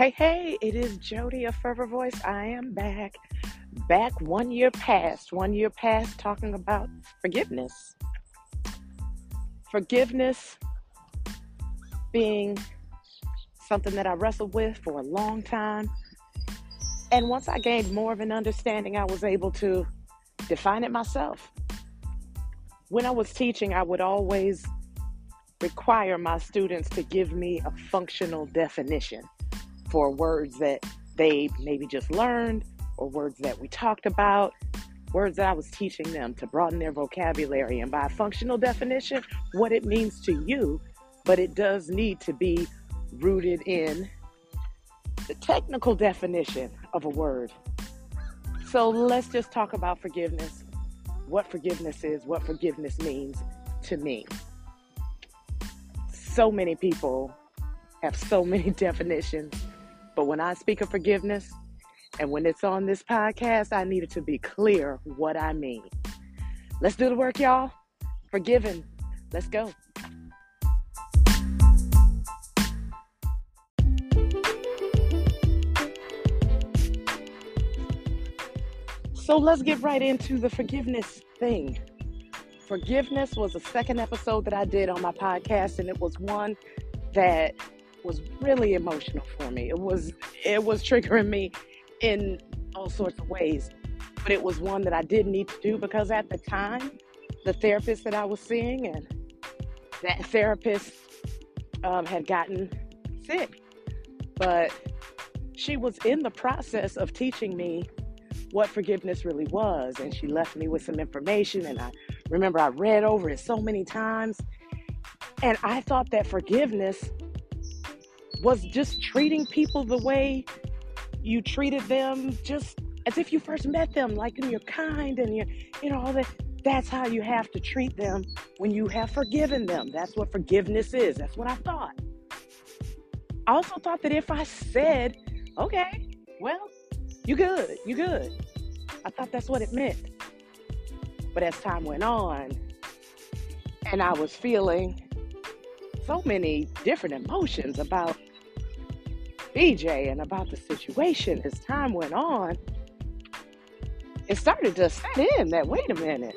Hey, hey, it is Jodie, a fervor voice. I am back. Back one year past, one year past, talking about forgiveness. Forgiveness being something that I wrestled with for a long time. And once I gained more of an understanding, I was able to define it myself. When I was teaching, I would always require my students to give me a functional definition for words that they maybe just learned or words that we talked about, words that I was teaching them to broaden their vocabulary. And by functional definition, what it means to you, but it does need to be rooted in the technical definition of a word. So let's just talk about forgiveness, what forgiveness is, what forgiveness means to me. So many people have so many definitions but when I speak of forgiveness and when it's on this podcast, I need it to be clear what I mean. Let's do the work, y'all. Forgiven. Let's go. So let's get right into the forgiveness thing. Forgiveness was the second episode that I did on my podcast, and it was one that was really emotional for me. It was it was triggering me in all sorts of ways, but it was one that I didn't need to do because at the time, the therapist that I was seeing and that therapist um, had gotten sick, but she was in the process of teaching me what forgiveness really was, and she left me with some information, and I remember I read over it so many times, and I thought that forgiveness was just treating people the way you treated them just as if you first met them like and you're kind and you're you know all that. That's how you have to treat them when you have forgiven them. That's what forgiveness is. That's what i thought. I also thought that if i said okay well you good you good i thought that's what it meant. But as time went on and i was feeling so many different emotions about BJ and about the situation as time went on, it started to set in that wait a minute,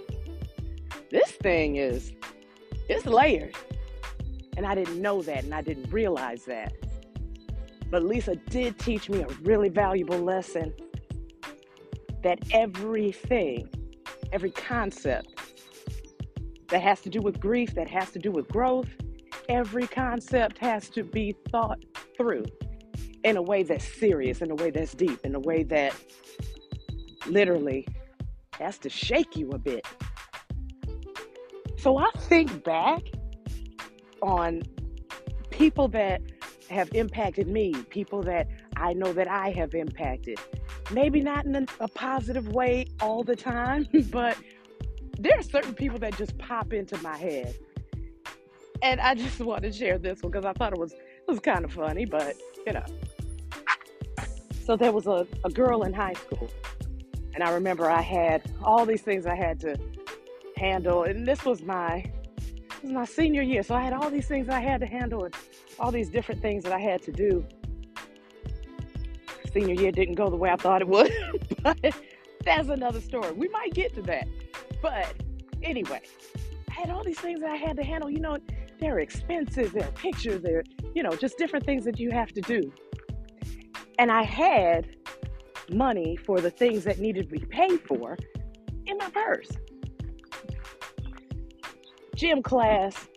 this thing is it's layered. And I didn't know that and I didn't realize that. But Lisa did teach me a really valuable lesson that everything, every concept that has to do with grief, that has to do with growth, every concept has to be thought through in a way that's serious, in a way that's deep, in a way that literally has to shake you a bit. So I think back on people that have impacted me, people that I know that I have impacted. Maybe not in a, positive way all the time, but there are certain people that just pop into my head. And I just want to share this one because I thought it was it was kind of funny, but you know. So there was a, a girl in high school, and I remember I had all these things I had to handle, and this was my this was my senior year, so I had all these things I had to handle, and all these different things that I had to do. Senior year didn't go the way I thought it would, but that's another story. We might get to that, but anyway, I had all these things that I had to handle. You know, there are expenses, there are pictures, there, you know, just different things that you have to do. And I had money for the things that needed to be paid for in my purse. Gym class,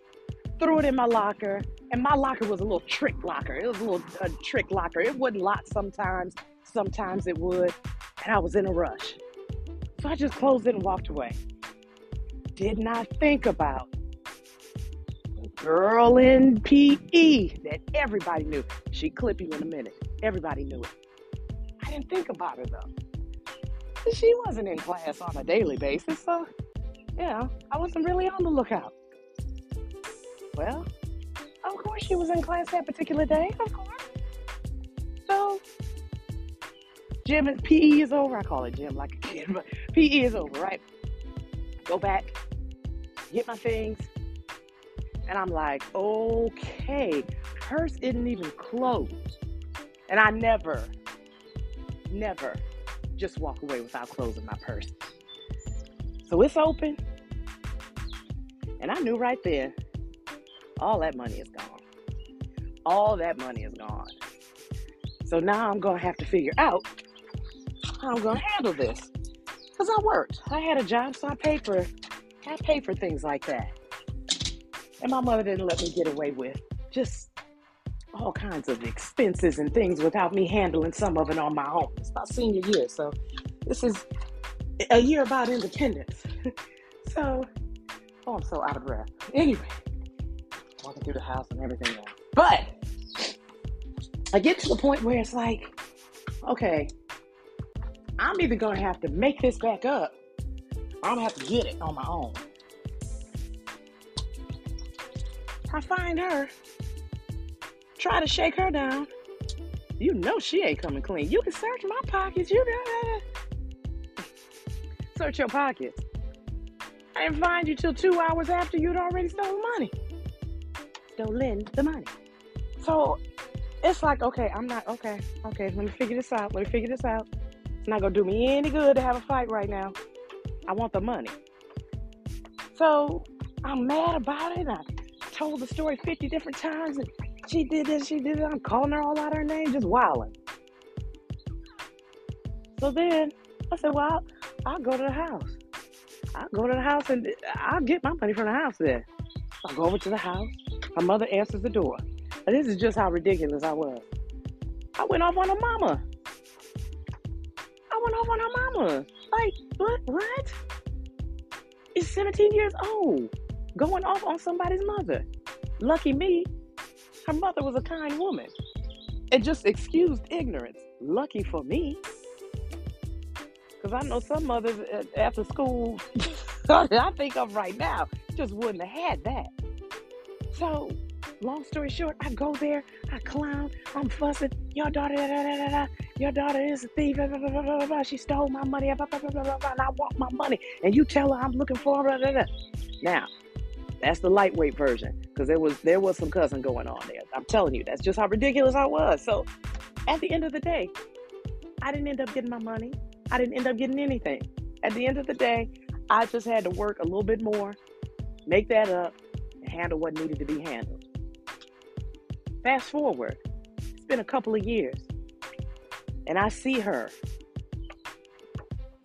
threw it in my locker, and my locker was a little trick locker. It was a little a trick locker. It wouldn't lock sometimes, sometimes it would, and I was in a rush. So I just closed it and walked away. Did not think about girl in PE that everybody knew. She'd clip you in a minute. Everybody knew it. I didn't think about her though. She wasn't in class on a daily basis, so yeah, I wasn't really on the lookout. Well, of course she was in class that particular day, of course. So gym PE is over. I call it gym like a kid, but PE is over, right? Go back, get my things, and I'm like, okay, purse isn't even closed. And I never, never just walk away without closing my purse. So it's open. And I knew right there, all that money is gone. All that money is gone. So now I'm going to have to figure out how I'm going to handle this. Because I worked. I had a job, so I paid for, I paid for things like that. And my mother didn't let me get away with just all kinds of expenses and things without me handling some of it on my own. It's my senior year, so this is a year about independence. so, oh, I'm so out of breath. Anyway, walking through the house and everything else. But I get to the point where it's like, okay, I'm either gonna have to make this back up, or I'm gonna have to get it on my own. I find her, try to shake her down. You know she ain't coming clean. You can search my pockets. You know, search your pockets. I didn't find you till two hours after you'd already stolen money. Stolen the money. So it's like, okay, I'm not okay. Okay, let me figure this out. Let me figure this out. It's not gonna do me any good to have a fight right now. I want the money. So I'm mad about it. I told the story 50 different times and she did this, she did it. I'm calling her all out her name, just wilding. So then I said, Well, I'll, I'll go to the house. I'll go to the house and I'll get my money from the house there. I'll go over to the house. My mother answers the door. And this is just how ridiculous I was. I went off on her mama. I went off on her mama. Like, what? What? It's 17 years old. Going off on somebody's mother. Lucky me, her mother was a kind woman. It just excused ignorance. Lucky for me. Because I know some mothers after school, I think of right now, just wouldn't have had that. So long story short, I go there, I clown, I'm fussing. Your daughter, da, da, da, your daughter is a thief. Blah, blah, blah, she stole my money. And I want my money. And you tell her I'm looking for her. Now, that's the lightweight version because there was there was some cousin going on there. I'm telling you, that's just how ridiculous I was. So, at the end of the day, I didn't end up getting my money. I didn't end up getting anything. At the end of the day, I just had to work a little bit more, make that up, and handle what needed to be handled. Fast forward, it's been a couple of years, and I see her,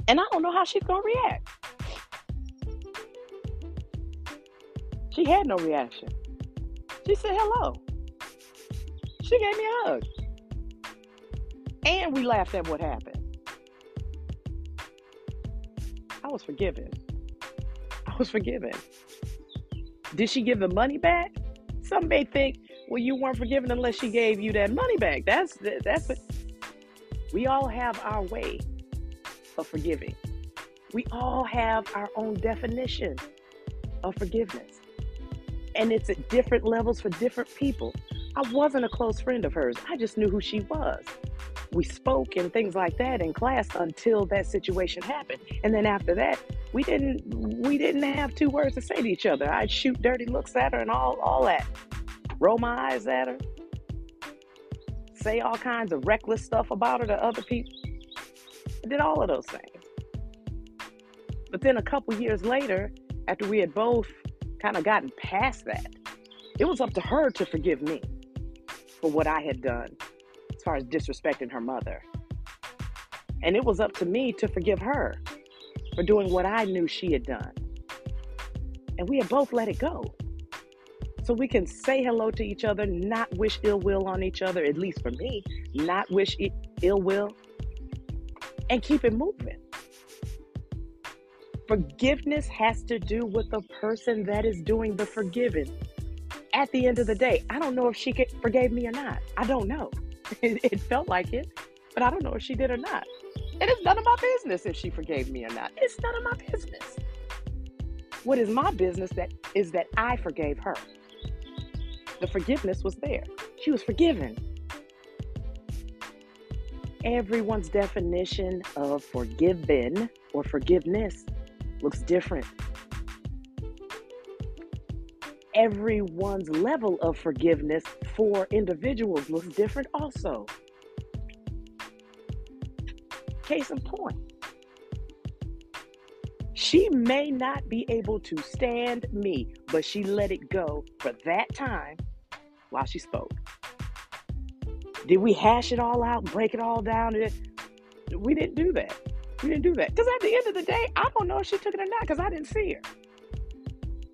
and I don't know how she's gonna react. She had no reaction. She said hello. She gave me a hug. And we laughed at what happened. I was forgiven. I was forgiven. Did she give the money back? Some may think well, you weren't forgiven unless she gave you that money back. That's that's what we all have our way of forgiving. We all have our own definition of forgiveness. And it's at different levels for different people. I wasn't a close friend of hers. I just knew who she was. We spoke and things like that in class until that situation happened. And then after that, we didn't we didn't have two words to say to each other. I'd shoot dirty looks at her and all all that roll my eyes at her, say all kinds of reckless stuff about her to other people. I did all of those things. But then a couple years later, after we had both kind of gotten past that, it was up to her to forgive me for what I had done as far as disrespecting her mother. And it was up to me to forgive her for doing what I knew she had done. And we had both let it go so we can say hello to each other, not wish ill will on each other, at least for me, not wish ill will, and keep it moving. Forgiveness has to do with the person that is doing the forgiving. At the end of the day, I don't know if she forgave me or not. I don't know. It, felt like it, but I don't know if she did or not. It is none of my business if she forgave me or not. It's none of my business. What is my business that is that I forgave her. The forgiveness was there. She was forgiven. Everyone's definition of forgiven or forgiveness looks different. Everyone's level of forgiveness for individuals looks different also. Case in point, she may not be able to stand me, but she let it go for that time while she spoke. Did we hash it all out, break it all down? We didn't do that. We didn't do that. Because at the end of the day, I don't know if she took it or not because I didn't see her.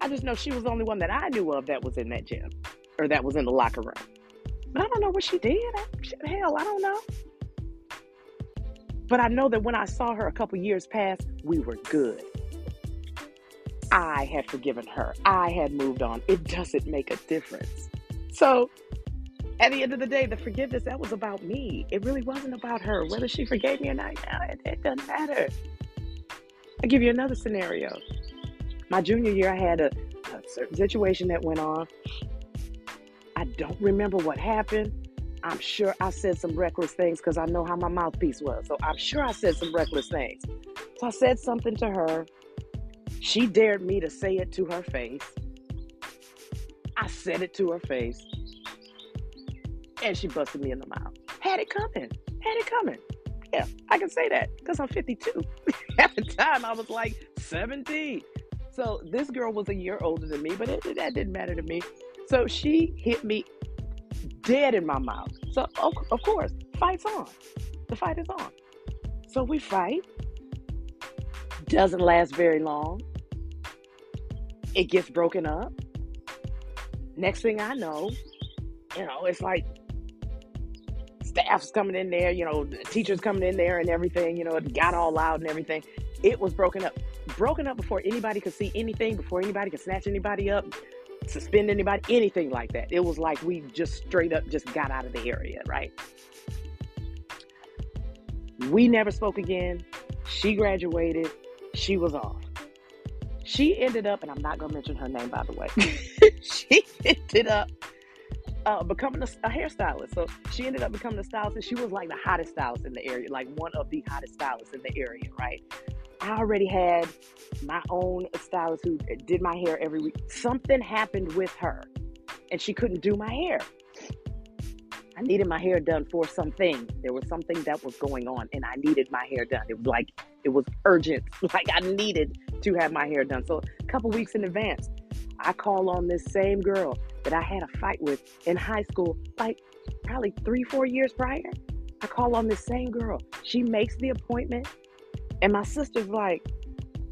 I just know she was the only one that I knew of that was in that gym or that was in the locker room. But I don't know what she did. Hell, I don't know. But I know that when I saw her a couple years past, we were good. I had forgiven her. I had moved on. It doesn't make a difference. So at the end of the day, the forgiveness, that was about me. It really wasn't about her. Whether she forgave me or not, it, it doesn't matter. I'll give you another scenario. My junior year, I had a, a certain situation that went on. I don't remember what happened. I'm sure I said some reckless things because I know how my mouthpiece was. So I'm sure I said some reckless things. So I said something to her. She dared me to say it to her face. I said it to her face and she busted me in the mouth. Had it coming. Had it coming. Yeah, I can say that because I'm 52. At the time, I was like 17. So this girl was a year older than me, but it, that didn't matter to me. So she hit me dead in my mouth. So, of, of course, fight's on. The fight is on. So we fight. Doesn't last very long. It gets broken up. Next thing I know, you know, it's like staff's coming in there, you know, teachers coming in there and everything, you know, it got all loud and everything. It was broken up. Broken up before anybody could see anything, before anybody could snatch anybody up, suspend anybody, anything like that. It was like we just straight up just got out of the area, right? We never spoke again. She graduated. She was off. She ended up, and I'm not going to mention her name, by the way. she ended up uh, becoming a, a, hairstylist. So she ended up becoming a stylist, she was like the hottest stylist in the area, like one of the hottest stylists in the area, right? I already had my own stylist who did my hair every week. Something happened with her, and she couldn't do my hair. I needed my hair done for something. There was something that was going on, and I needed my hair done. It was like it was urgent. Like I needed to have my hair done. So a couple weeks in advance, I call on this same girl that I had a fight with in high school, like probably three, four years prior. I call on this same girl. She makes the appointment, and my sister's like,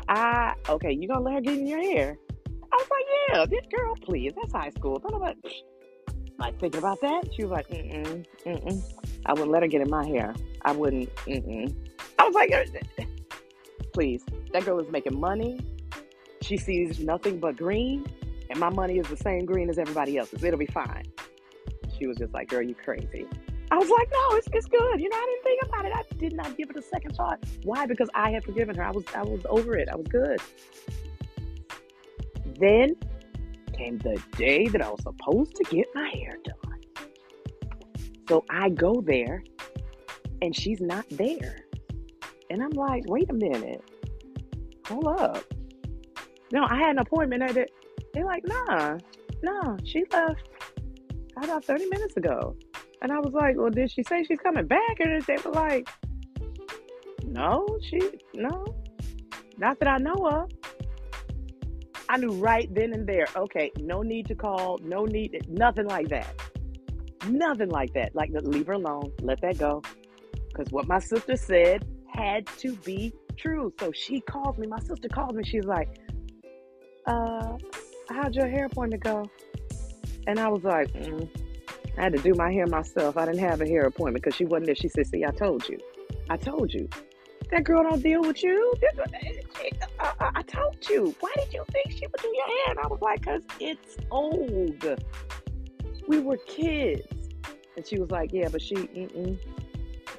"I okay, you gonna let her get in your hair?" I was like, "Yeah, this girl, please. That's high school. Know about like thinking about that." She was like, "Mm mm mm-mm. I wouldn't let her get in my hair. I wouldn't. Mm-mm. I was like, "Please, that girl is making money. She sees nothing but green and my money is the same green as everybody else's. It'll be fine. She was just like, girl, you crazy. I was like, no, it's, it's good. You know, I didn't think about it. I did not give it a second thought. Why? Because I had forgiven her. I was I was over it. I was good. Then came the day that I was supposed to get my hair done. So I go there and she's not there. And I'm like, wait a minute. Hold up. No, I had an appointment at it they're like, nah, nah, she left about 30 minutes ago. And I was like, well, did she say she's coming back? And they were like, no, she, no, not that I know of. I knew right then and there, okay, no need to call, no need, nothing like that. Nothing like that. Like, leave her alone, let that go. Because what my sister said had to be true. So she called me, my sister called me, she's like, uh, how'd your hair appointment go? And I was like, mm. I had to do my hair myself. I didn't have a hair appointment because she wasn't there. She said, see, I told you. I told you. That girl don't deal with you. I, told you. Why did you think she would do your hair? And I was like, because it's old. We were kids. And she was like, yeah, but she, mm-mm,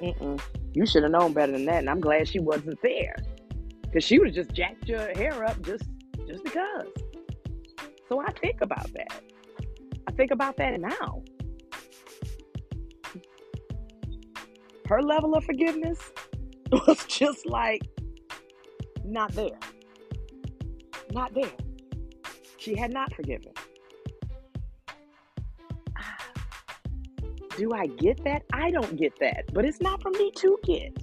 mm-mm. You should have known better than that. And I'm glad she wasn't there. Because she would have just jacked your hair up just, just because. So I think about that. I think about that now. Her level of forgiveness was just like not there. Not there. She had not forgiven. Do I get that? I don't get that. But it's not for me to get.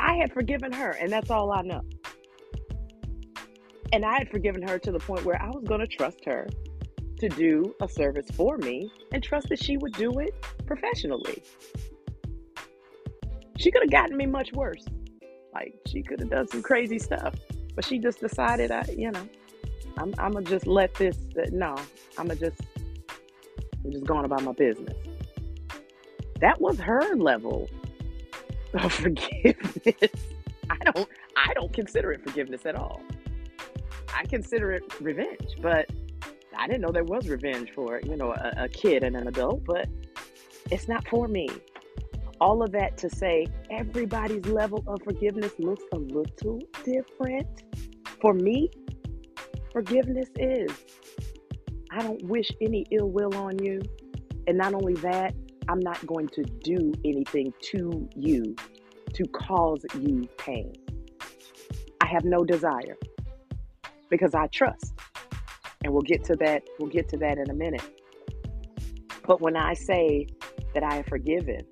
I had forgiven her, and that's all I know. And I had forgiven her to the point where I was going to trust her to do a service for me and trust that she would do it professionally. She could have gotten me much worse. Like she could have done some crazy stuff, but she just decided, I, you know, I'm, I'm gonna just let this. Uh, no, I'm gonna just, I'm just going about my business. That was her level of forgiveness. I don't, I don't consider it forgiveness at all. Consider it revenge, but I didn't know there was revenge for, you know, a, a kid and an adult, but it's not for me. All of that to say everybody's level of forgiveness looks a little different. For me, forgiveness is I don't wish any ill will on you. And not only that, I'm not going to do anything to you to cause you pain. I have no desire because I trust. And we'll get to that we'll get to that in a minute. But when I say that I have forgiven,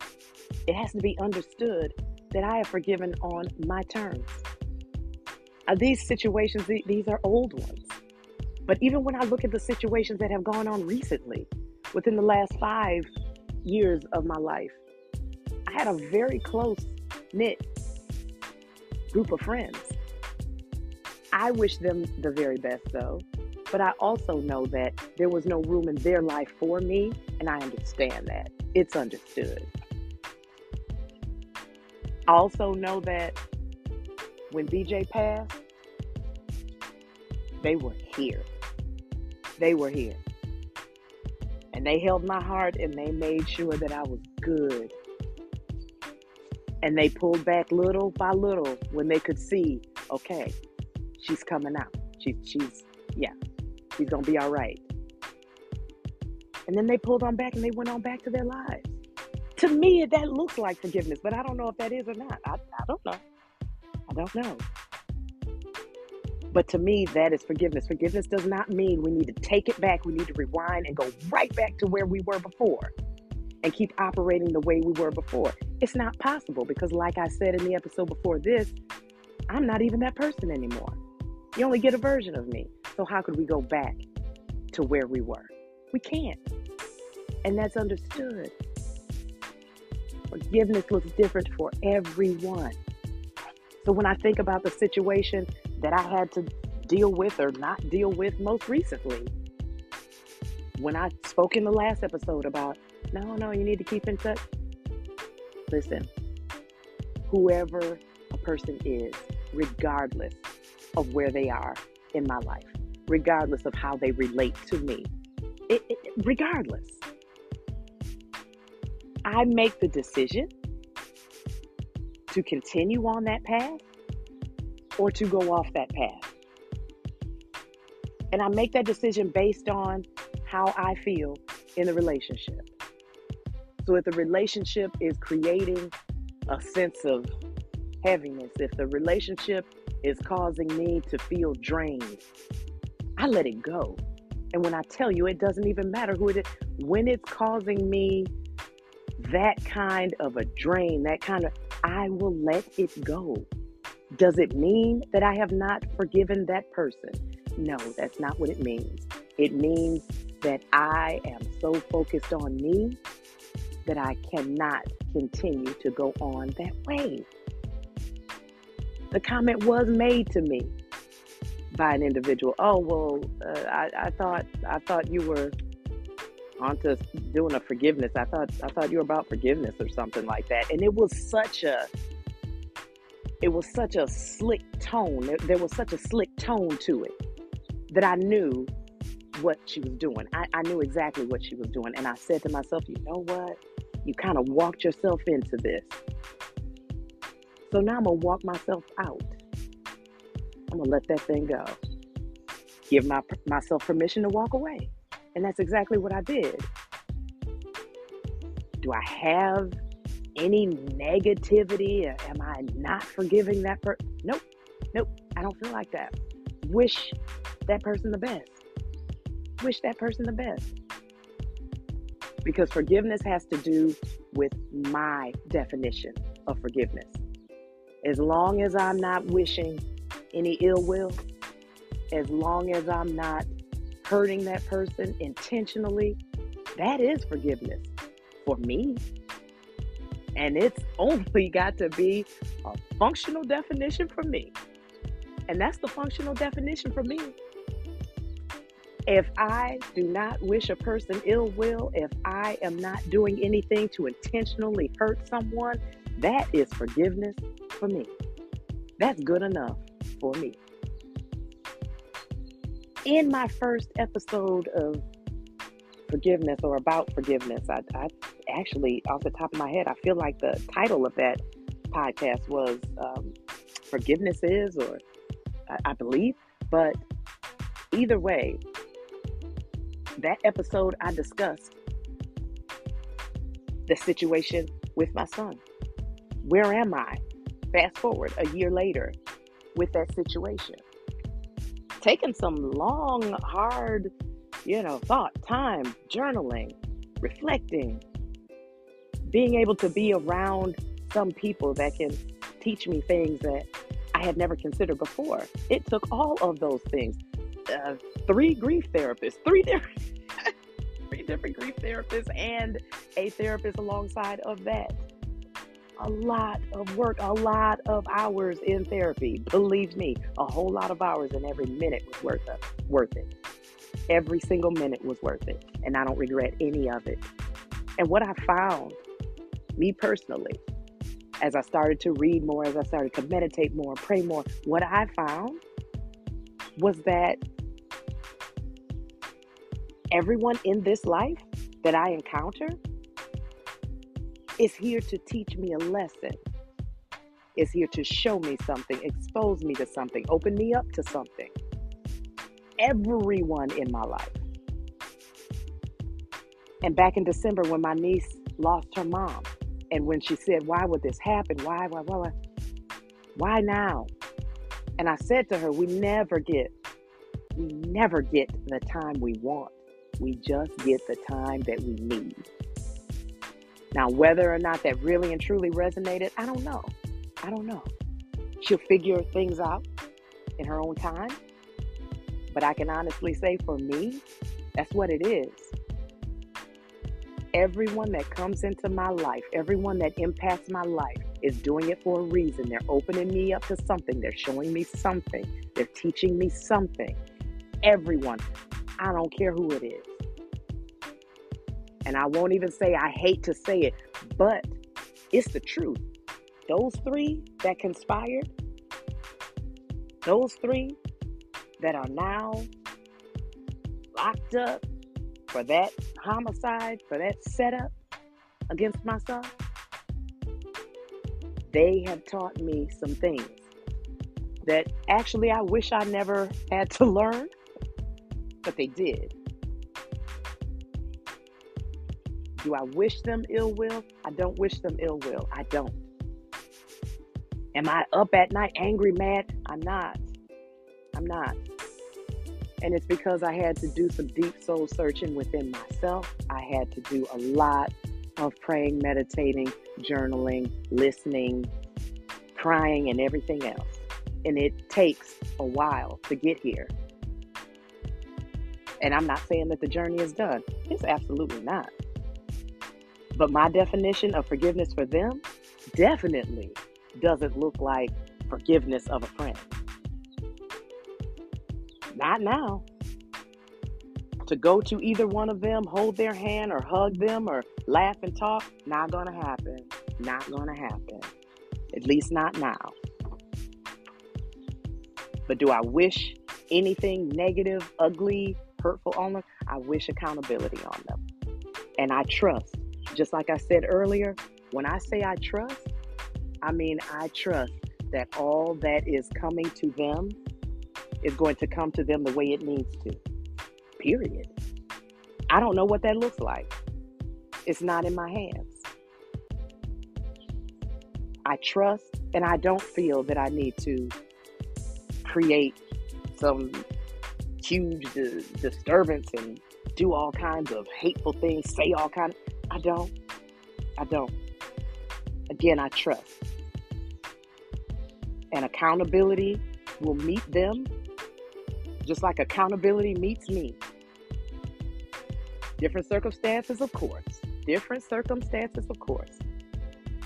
it has to be understood that I have forgiven on my terms. Uh, these situations, these are old ones. But even when I look at the situations that have gone on recently, within the last five years of my life, I had a very close knit group of friends. I wish them the very best, though. But I also know that there was no room in their life for me, and I understand that. It's understood. I also know that when BJ passed, they were here. They were here. And they held my heart and they made sure that I was good. And they pulled back little by little when they could see, okay, she's coming out. She, she's, yeah, she's going to be all right. And then they pulled on back and they went on back to their lives. To me, that looks like forgiveness, but I don't know if that is or not. I, I don't know. I don't know. But to me, that is forgiveness. Forgiveness does not mean we need to take it back. We need to rewind and go right back to where we were before and keep operating the way we were before. It's not possible because, like I said in the episode before this, I'm not even that person anymore. You only get a version of me. So, how could we go back to where we were? We can't. And that's understood. Forgiveness looks different for everyone. So, when I think about the situation that I had to deal with or not deal with most recently, when I spoke in the last episode about, no, no, you need to keep in touch. Listen, whoever a person is, regardless of where they are in my life, regardless of how they relate to me. It, it, regardless, I make the decision to continue on that path or to go off that path. And I make that decision based on how I feel in the relationship. So if the relationship is creating a sense of heaviness, if the relationship is causing me to feel drained, I let it go. And when I tell you, it doesn't even matter who it is, when it's causing me that kind of a drain, that kind of, I will let it go. Does it mean that I have not forgiven that person? No, that's not what it means. It means that I am so focused on me that I cannot continue to go on that way the comment was made to me by an individual. Oh well, uh, I, I thought I thought you were onto doing a forgiveness. I thought I thought you were about forgiveness or something like that. And it was such a it was such a slick tone. There, there was such a slick tone to it that I knew what she was doing. I, I knew exactly what she was doing. And I said to myself, you know what? You kind of walked yourself into this. So now I'm going to walk myself out. I'm going to let that thing go. Give my, myself permission to walk away. And that's exactly what I did. Do I have any negativity? Am I not forgiving that person? Nope. Nope. I don't feel like that. Wish that person the best. Wish that person the best. Because forgiveness has to do with my definition of forgiveness. As long as I'm not wishing any ill will, as long as I'm not hurting that person intentionally, that is forgiveness for me. And it's only got to be a functional definition for me. And that's the functional definition for me. If I do not wish a person ill will, if I am not doing anything to intentionally hurt someone, that is forgiveness for me. That's good enough for me. In my first episode of forgiveness or about forgiveness, I, I actually, off the top of my head, I feel like the title of that podcast was um, Forgiveness is, or I, I believe. But either way, that episode I discussed the situation with my son. Where am I? Fast forward a year later with that situation. Taking some long, hard, you know, thought, time, journaling, reflecting, being able to be around some people that can teach me things that I had never considered before. It took all of those things. Uh, three grief therapists, three different, three different grief therapists, and a therapist alongside of that. A lot of work, a lot of hours in therapy. Believe me, a whole lot of hours, and every minute was worth it. Worth it. Every single minute was worth it, and I don't regret any of it. And what I found, me personally, as I started to read more, as I started to meditate more, pray more, what I found was that everyone in this life that I encounter is here to teach me a lesson, is here to show me something, expose me to something, open me up to something. Everyone in my life. And back in December, when my niece lost her mom, and when she said, Why would this happen? Why, why, why, why? Why now? And I said to her, We never get, we never get the time we want. We just get the time that we need. Now, whether or not that really and truly resonated, I don't know. I don't know. She'll figure things out in her own time. But I can honestly say for me, that's what it is everyone that comes into my life, everyone that impacts my life, is doing it for a reason. They're opening me up to something. They're showing me something. They're teaching me something. Everyone. I don't care who it is. And I won't even say I hate to say it, but it's the truth. Those three that conspired, those three that are now locked up for that homicide, for that setup against my son, they have taught me some things that actually I wish I never had to learn, but they did. Do I wish them ill will? I don't wish them ill will. I don't. Am I up at night angry, mad? I'm not. I'm not. And it's because I had to do some deep soul searching within myself. I had to do a lot of praying, meditating, journaling, listening, crying, and everything else. And it takes a while to get here. And I'm not saying that the journey is done, it's absolutely not. But my definition of forgiveness for them definitely doesn't look like forgiveness of a friend. Not now. To go to either one of them, hold their hand or hug them or laugh and talk, not to happen. Not to happen. At least not now. But do I wish anything negative, ugly, hurtful on them? I wish accountability on them. And I trust, just like I said earlier, when I say I trust, I mean I trust that all that is coming to them is going to come to them the way it needs to. Period. I don't know what that looks like. It's not in my hands. I trust and I don't feel that I need to create some huge disturbance and do all kinds of hateful things, say all kinds. I don't. I don't. Again, I trust. and accountability will meet them just like accountability meets me. Different circumstances, of course. Different circumstances, of course.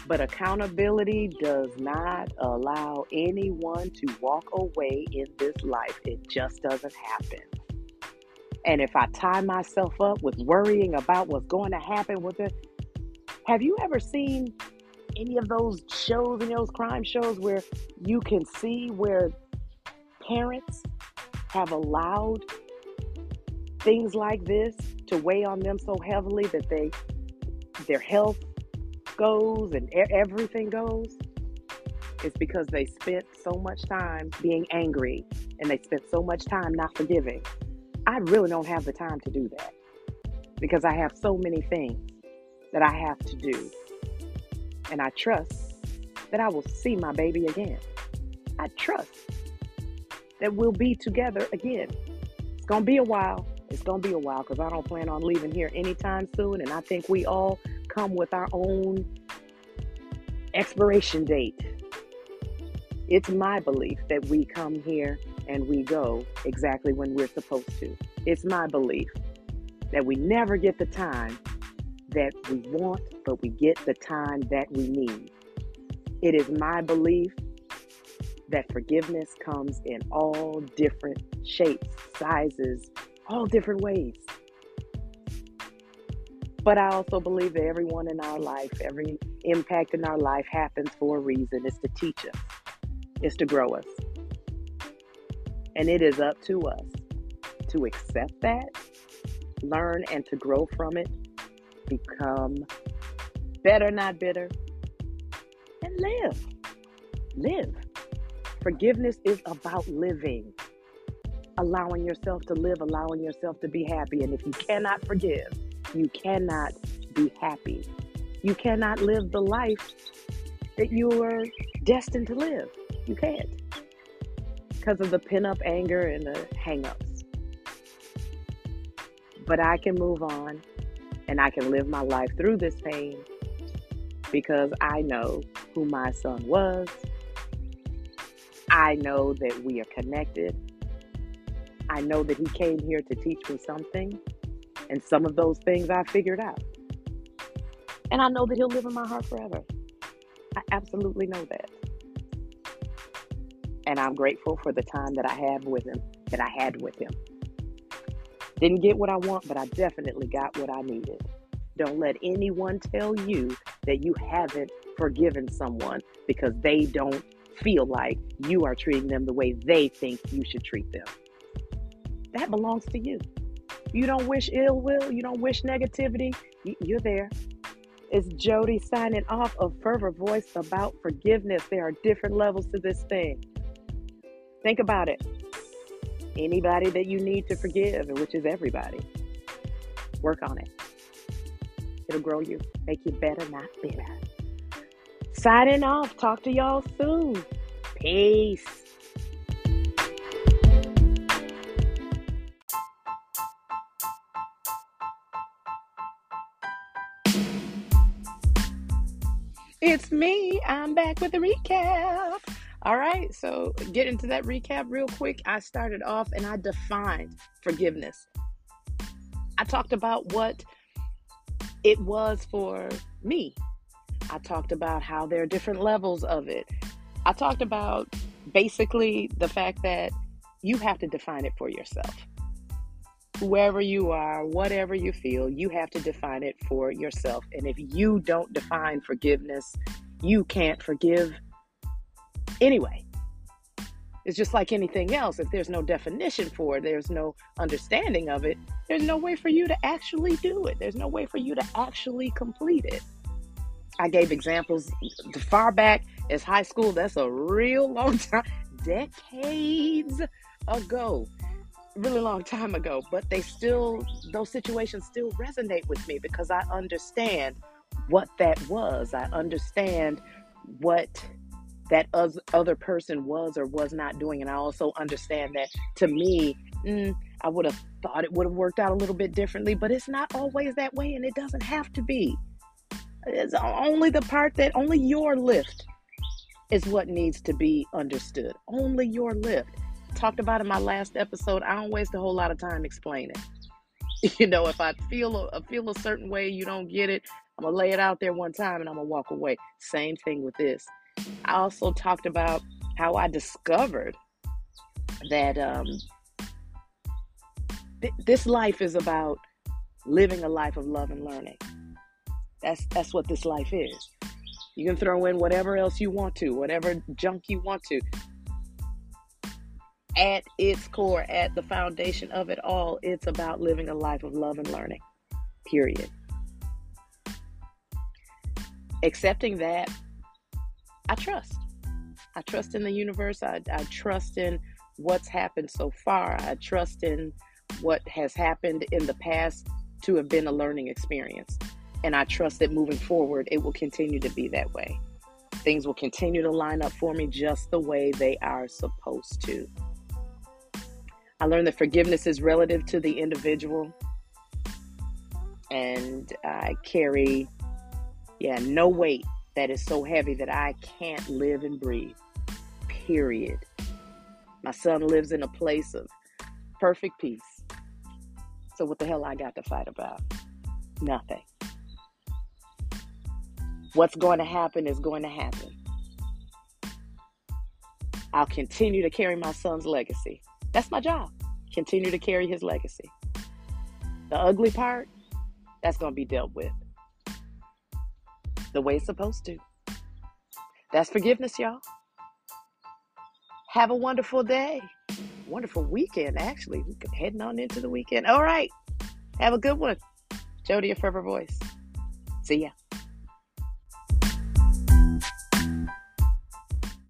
But accountability does not allow anyone to walk away in this life. It just doesn't happen. And if I tie myself up with worrying about what's going to happen with it, have you ever seen any of those shows and those crime shows where you can see where parents have allowed things like this to weigh on them so heavily that they their health goes and everything goes? It's because they spent so much time being angry and they spent so much time not forgiving i really don't have the time to do that because i have so many things that i have to do and i trust that i will see my baby again i trust that we'll be together again. It's going to be a while. It's going to be a while because I don't plan on leaving here anytime soon. And I think we all come with our own expiration date. It's my belief that we come here and we go exactly when we're supposed to. It's my belief that we never get the time that we want, but we get the time that we need. It is my belief that forgiveness comes in all different shapes, sizes, all different ways. But I also believe that everyone in our life, every impact in our life happens for a reason. It's to teach us, it's to grow us. And it is up to us to accept that, learn, and to grow from it, become better, not bitter, and live. Live. Forgiveness is about living, allowing yourself to live, allowing yourself to be happy. And if you cannot forgive, you cannot be happy. You cannot live the life that you were destined to live. You can't because of the pin up anger and the hang ups. But I can move on and I can live my life through this pain because I know who my son was, I know that we are connected. I know that He came here to teach me something, and some of those things I figured out. And I know that He'll live in my heart forever. I absolutely know that. And I'm grateful for the time that I have with Him, that I had with Him. Didn't get what I want, but I definitely got what I needed. Don't let anyone tell you that you haven't forgiven someone because they don't feel like you are treating them the way they think you should treat them. That belongs to you. You don't wish ill will, you don't wish negativity, you're there. It's Jodie signing off of Fervor Voice about forgiveness. There are different levels to this thing. Think about it. Anybody that you need to forgive, which is everybody, work on it. It'll grow you, make you better, not bitter. Signing off. Talk to y'all soon. Peace. It's me. I'm back with a recap. All right, so get into that recap real quick. I started off and I defined forgiveness. I talked about what it was for me I talked about how there are different levels of it. I talked about basically the fact that you have to define it for yourself. Whoever you are, whatever you feel, you have to define it for yourself. And if you don't define forgiveness, you can't forgive anyway. It's just like anything else. If there's no definition for it, there's no understanding of it, there's no way for you to actually do it. There's no way for you to actually complete it. I gave examples far back as high school. That's a real long time, decades ago, really long time ago. But they still, those situations still resonate with me because I understand what that was. I understand what that other person was or was not doing. And I also understand that to me, mm, I would have thought it would have worked out a little bit differently, but it's not always that way and it doesn't have to be. It's only the part that only your lift is what needs to be understood. Only your lift. Talked about in my last episode. I don't waste a whole lot of time explaining. You know, if I feel a, feel a certain way, you don't get it. I'm gonna lay it out there one time and I'm gonna walk away. Same thing with this. I also talked about how I discovered that um, th- this life is about living a life of love and learning. That's that's what this life is. You can throw in whatever else you want to, whatever junk you want to. At its core, at the foundation of it all, it's about living a life of love and learning. Period. Accepting that, I trust. I trust in the universe. I, I trust in what's happened so far. I trust in what has happened in the past to have been a learning experience. And I trust that moving forward, it will continue to be that way. Things will continue to line up for me just the way they are supposed to. I learned that forgiveness is relative to the individual. And I carry, yeah, no weight that is so heavy that I can't live and breathe. Period. My son lives in a place of perfect peace. So, what the hell I got to fight about? Nothing. What's going to happen is going to happen. I'll continue to carry my son's legacy. That's my job. Continue to carry his legacy. The ugly part, that's going to be dealt with the way it's supposed to. That's forgiveness, y'all. Have a wonderful day. Wonderful weekend, actually. We're heading on into the weekend. All right. Have a good one. Jodie, a Forever Voice. See ya.